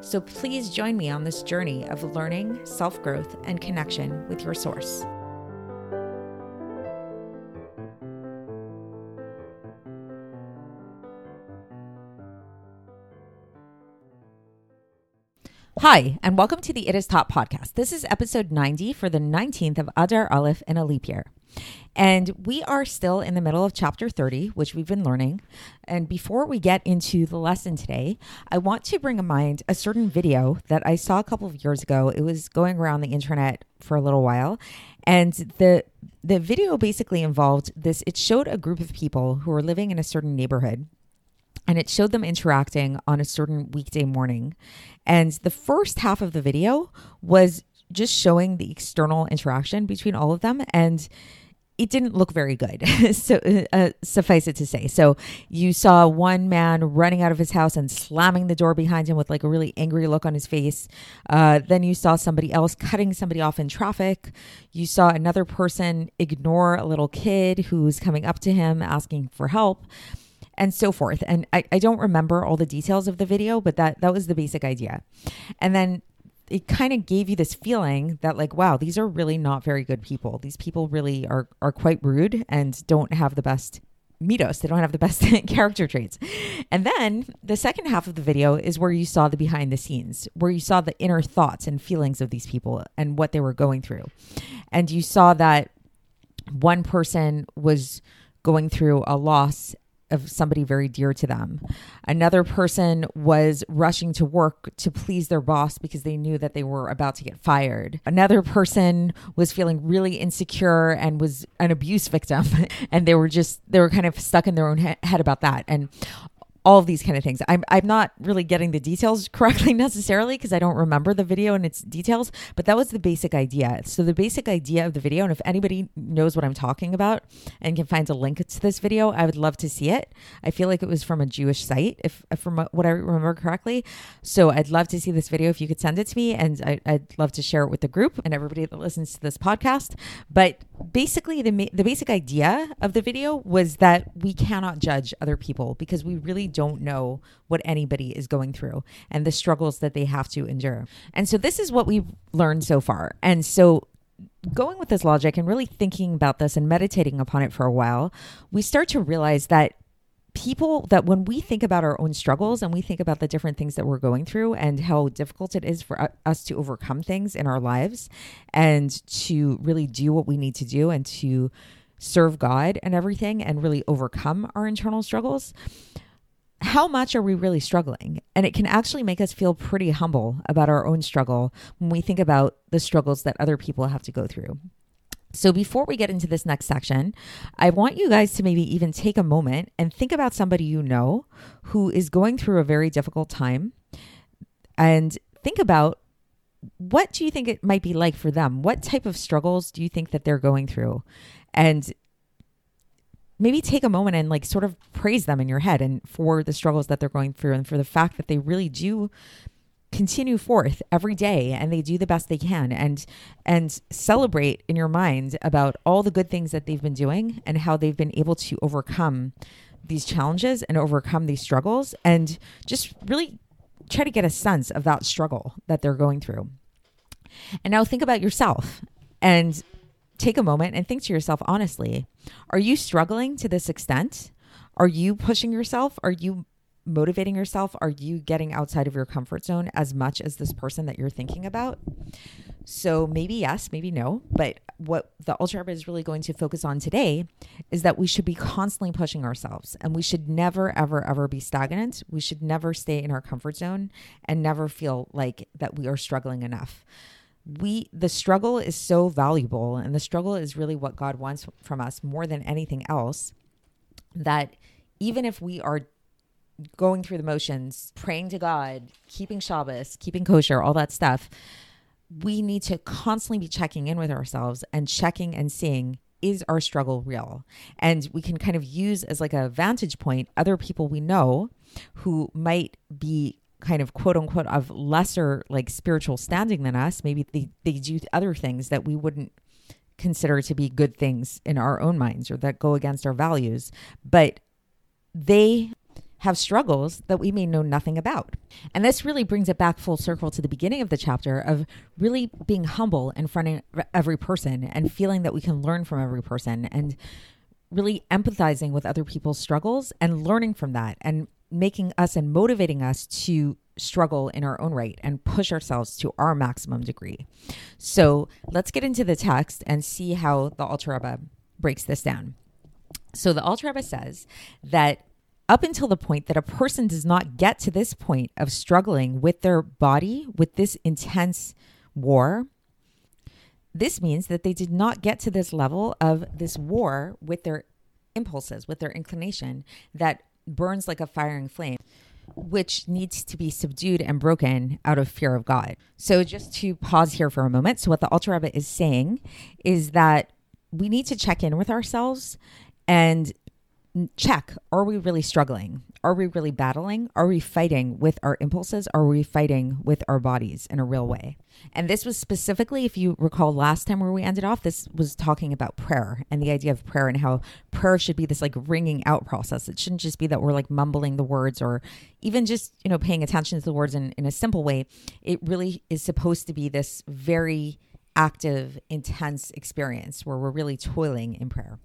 So please join me on this journey of learning, self growth, and connection with your source. Hi, and welcome to the It Is Taught podcast. This is episode 90 for the 19th of Adar Aleph in a leap year. And we are still in the middle of chapter 30, which we've been learning. And before we get into the lesson today, I want to bring to mind a certain video that I saw a couple of years ago. It was going around the internet for a little while. And the the video basically involved this it showed a group of people who were living in a certain neighborhood and it showed them interacting on a certain weekday morning. And the first half of the video was just showing the external interaction between all of them. And it didn't look very good. so uh, suffice it to say. So you saw one man running out of his house and slamming the door behind him with like a really angry look on his face. Uh, then you saw somebody else cutting somebody off in traffic. You saw another person ignore a little kid who's coming up to him asking for help and so forth. And I, I don't remember all the details of the video, but that that was the basic idea. And then it kind of gave you this feeling that like wow these are really not very good people these people really are are quite rude and don't have the best middos they don't have the best character traits and then the second half of the video is where you saw the behind the scenes where you saw the inner thoughts and feelings of these people and what they were going through and you saw that one person was going through a loss of somebody very dear to them. Another person was rushing to work to please their boss because they knew that they were about to get fired. Another person was feeling really insecure and was an abuse victim and they were just they were kind of stuck in their own head about that. And all of these kind of things. I'm I'm not really getting the details correctly necessarily because I don't remember the video and its details, but that was the basic idea. So the basic idea of the video, and if anybody knows what I'm talking about and can find a link to this video, I would love to see it. I feel like it was from a Jewish site, if, if from what I remember correctly. So I'd love to see this video if you could send it to me, and I, would love to share it with the group and everybody that listens to this podcast. But basically, the the basic idea of the video was that we cannot judge other people because we really don't know what anybody is going through and the struggles that they have to endure. And so this is what we've learned so far. And so going with this logic and really thinking about this and meditating upon it for a while, we start to realize that people that when we think about our own struggles and we think about the different things that we're going through and how difficult it is for us to overcome things in our lives and to really do what we need to do and to serve God and everything and really overcome our internal struggles how much are we really struggling? And it can actually make us feel pretty humble about our own struggle when we think about the struggles that other people have to go through. So, before we get into this next section, I want you guys to maybe even take a moment and think about somebody you know who is going through a very difficult time and think about what do you think it might be like for them? What type of struggles do you think that they're going through? And maybe take a moment and like sort of praise them in your head and for the struggles that they're going through and for the fact that they really do continue forth every day and they do the best they can and and celebrate in your mind about all the good things that they've been doing and how they've been able to overcome these challenges and overcome these struggles and just really try to get a sense of that struggle that they're going through. And now think about yourself and take a moment and think to yourself honestly are you struggling to this extent? Are you pushing yourself? Are you motivating yourself? Are you getting outside of your comfort zone as much as this person that you're thinking about? So maybe yes, maybe no. But what the Alter Rebbe is really going to focus on today is that we should be constantly pushing ourselves and we should never, ever, ever be stagnant. We should never stay in our comfort zone and never feel like that we are struggling enough we the struggle is so valuable and the struggle is really what God wants from us more than anything else that even if we are going through the motions, praying to God, keeping Shabbos, keeping kosher, all that stuff, we need to constantly be checking in with ourselves and checking and seeing is our struggle real? And we can kind of use as like a vantage point other people we know who might be kind of quote unquote of lesser like spiritual standing than us. Maybe they, they do other things that we wouldn't consider to be good things in our own minds or that go against our values. But they have struggles that we may know nothing about. And this really brings it back full circle to the beginning of the chapter of really being humble in front of every person and feeling that we can learn from every person and really empathizing with other people's struggles and learning from that and making us and motivating us to struggle in our own right and push ourselves to our maximum degree. So let's get into the text and see how the Alter Rebbe breaks this down. So the Alter Rebbe says that up until the point that a person does not get to this point of struggling with their body with this intense war, this means that they did not get to this level of this war with their impulses, with their inclination that burns like a firing flame, which needs to be subdued and broken out of fear of God. So, just to pause here for a moment. So, what the Alter Rebbe is saying is that we need to check in with ourselves and check are we really struggling? Are we really battling? Are we fighting with our impulses? Are we fighting with our bodies in a real way? And this was specifically if you recall last time where we ended off this was talking about prayer and the idea of prayer and how prayer should be this like wringing out process. It shouldn't just be that we're like mumbling the words or even just you know paying attention to the words in, in a simple way. It really is supposed to be this very active intense experience where we're really toiling in prayer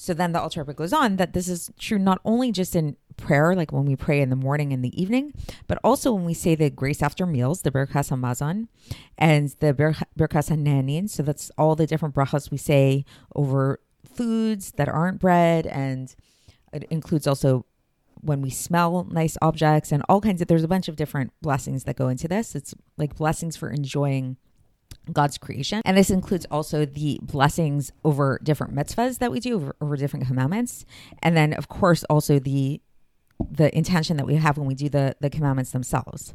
so then the Rebbe goes on that this is true not only just in prayer, like when we pray in the morning and the evening, but also when we say the grace after meals, the Birkas Hamazon, and the Birkas Hanehenin. So that's all the different brachas we say over foods that aren't bread, and it includes also when we smell nice objects and all kinds of. There's a bunch of different blessings that go into this. It's like blessings for enjoying God's creation. And this includes also the blessings over different mitzvahs that we do over, over different commandments. And then of course also the the intention that we have when we do the the commandments themselves.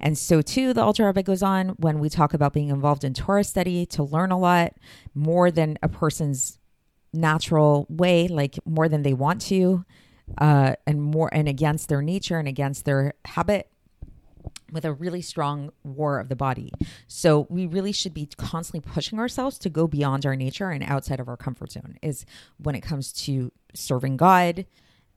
And so too the Alter Rebbe goes on when we talk about being involved in Torah study to learn a lot more than a person's natural way, like more than they want to, uh, and more and against their nature and against their habit with a really strong war of the body. So we really should be constantly pushing ourselves to go beyond our nature and outside of our comfort zone is when it comes to serving God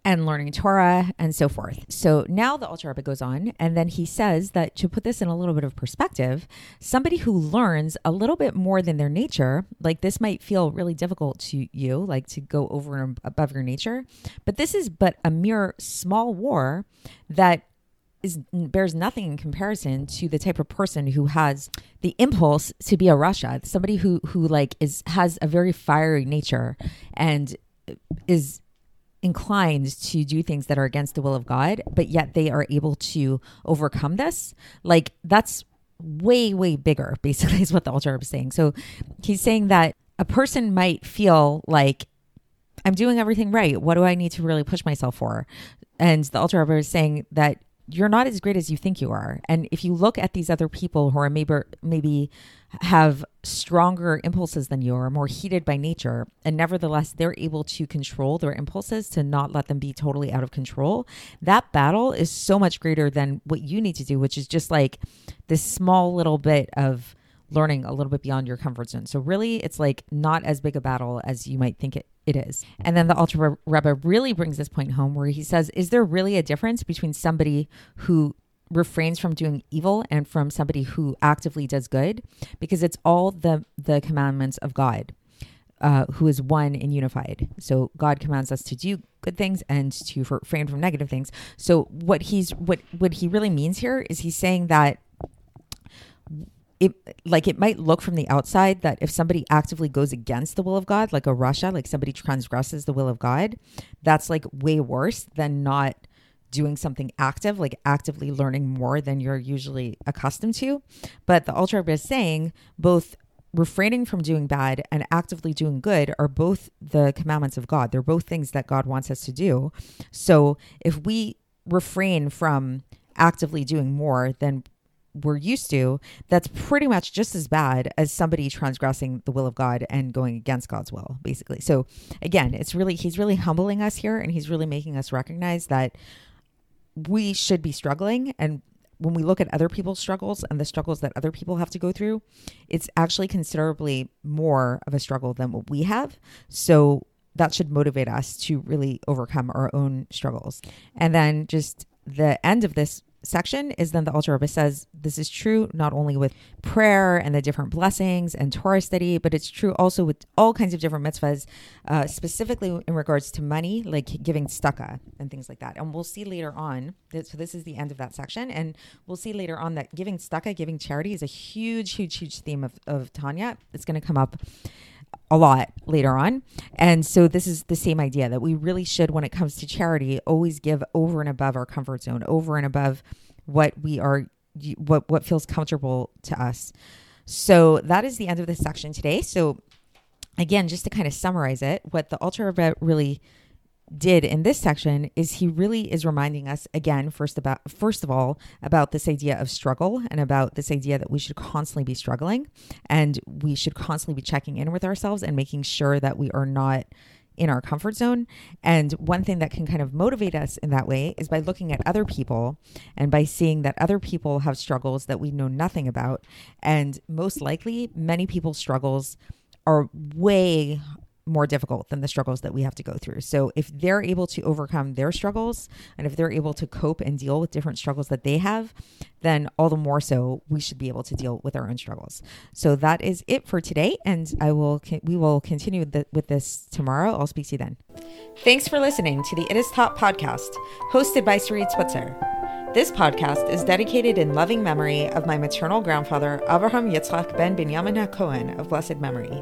and learning Torah and so forth. So now the Alter Rebbe goes on and then he says that to put this in a little bit of perspective, somebody who learns a little bit more than their nature, like this might feel really difficult to you, like to go over and above your nature, but this is but a mere small war that is bears nothing in comparison to the type of person who has the impulse to be a rasha, somebody who who like is has a very fiery nature and is inclined to do things that are against the will of God, but yet they are able to overcome this. Like that's way way bigger basically is what the Alter is saying. So he's saying that a person might feel like I'm doing everything right. What do I need to really push myself for? And the Rebbe is saying that you're not as great as you think you are. And if you look at these other people who are maybe maybe have stronger impulses than you are, more heated by nature, and nevertheless they're able to control their impulses to not let them be totally out of control, that battle is so much greater than what you need to do, which is just like this small little bit of learning a little bit beyond your comfort zone. So really it's like not as big a battle as you might think it it is. And then the Alter Rebbe really brings this point home where he says, Is there really a difference between somebody who refrains from doing evil and from somebody who actively does good? Because it's all the, the commandments of God. Uh, who is one and unified. So God commands us to do good things and to refrain from negative things. So what he's what what he really means here is he's saying that it like it might look from the outside that if somebody actively goes against the will of God, like a rasha, like somebody transgresses the will of God, that's like way worse than not doing something active, like actively learning more than you're usually accustomed to. But the Rebbe is saying both refraining from doing bad and actively doing good are both the commandments of God. They're both things that God wants us to do. So if we refrain from actively doing more than we're used to, that's pretty much just as bad as somebody transgressing the will of God and going against God's will, basically. So again, it's really, he's really humbling us here and he's really making us recognize that we should be struggling and when we look at other people's struggles and the struggles that other people have to go through, it's actually considerably more of a struggle than what we have. So that should motivate us to really overcome our own struggles. And then just the end of this section is then the Alter Rebbe says this is true not only with prayer and the different blessings and Torah study, but it's true also with all kinds of different mitzvahs, uh, specifically in regards to money, like giving tzedakah and things like that. And we'll see later on. That, so this is the end of that section, and we'll see later on that giving tzedakah, giving charity, is a huge, huge, huge theme of, of Tanya. It's going to come up a lot later on. And so this is the same idea that we really should, when it comes to charity, always give over and above our comfort zone, over and above what we are, what what feels comfortable to us. So that is the end of this section today. So again, just to kind of summarize it, what the Alter Rebbe really did in this section is he really is reminding us again first about first of all about this idea of struggle and about this idea that we should constantly be struggling and we should constantly be checking in with ourselves and making sure that we are not in our comfort zone. And one thing that can kind of motivate us in that way is by looking at other people and by seeing that other people have struggles that we know nothing about. And most likely, many people's struggles are way more difficult than the struggles that we have to go through. So if they're able to overcome their struggles and if they're able to cope and deal with different struggles that they have, then all the more so we should be able to deal with our own struggles. So that is it for today and I will we will continue with this tomorrow. I'll speak to you then. Thanks for listening to the It Is Taught podcast, hosted by Sarit Switzer. This podcast is dedicated in loving memory of my maternal grandfather, Abraham Yitzchak ben Binyamin HaKohen of blessed memory.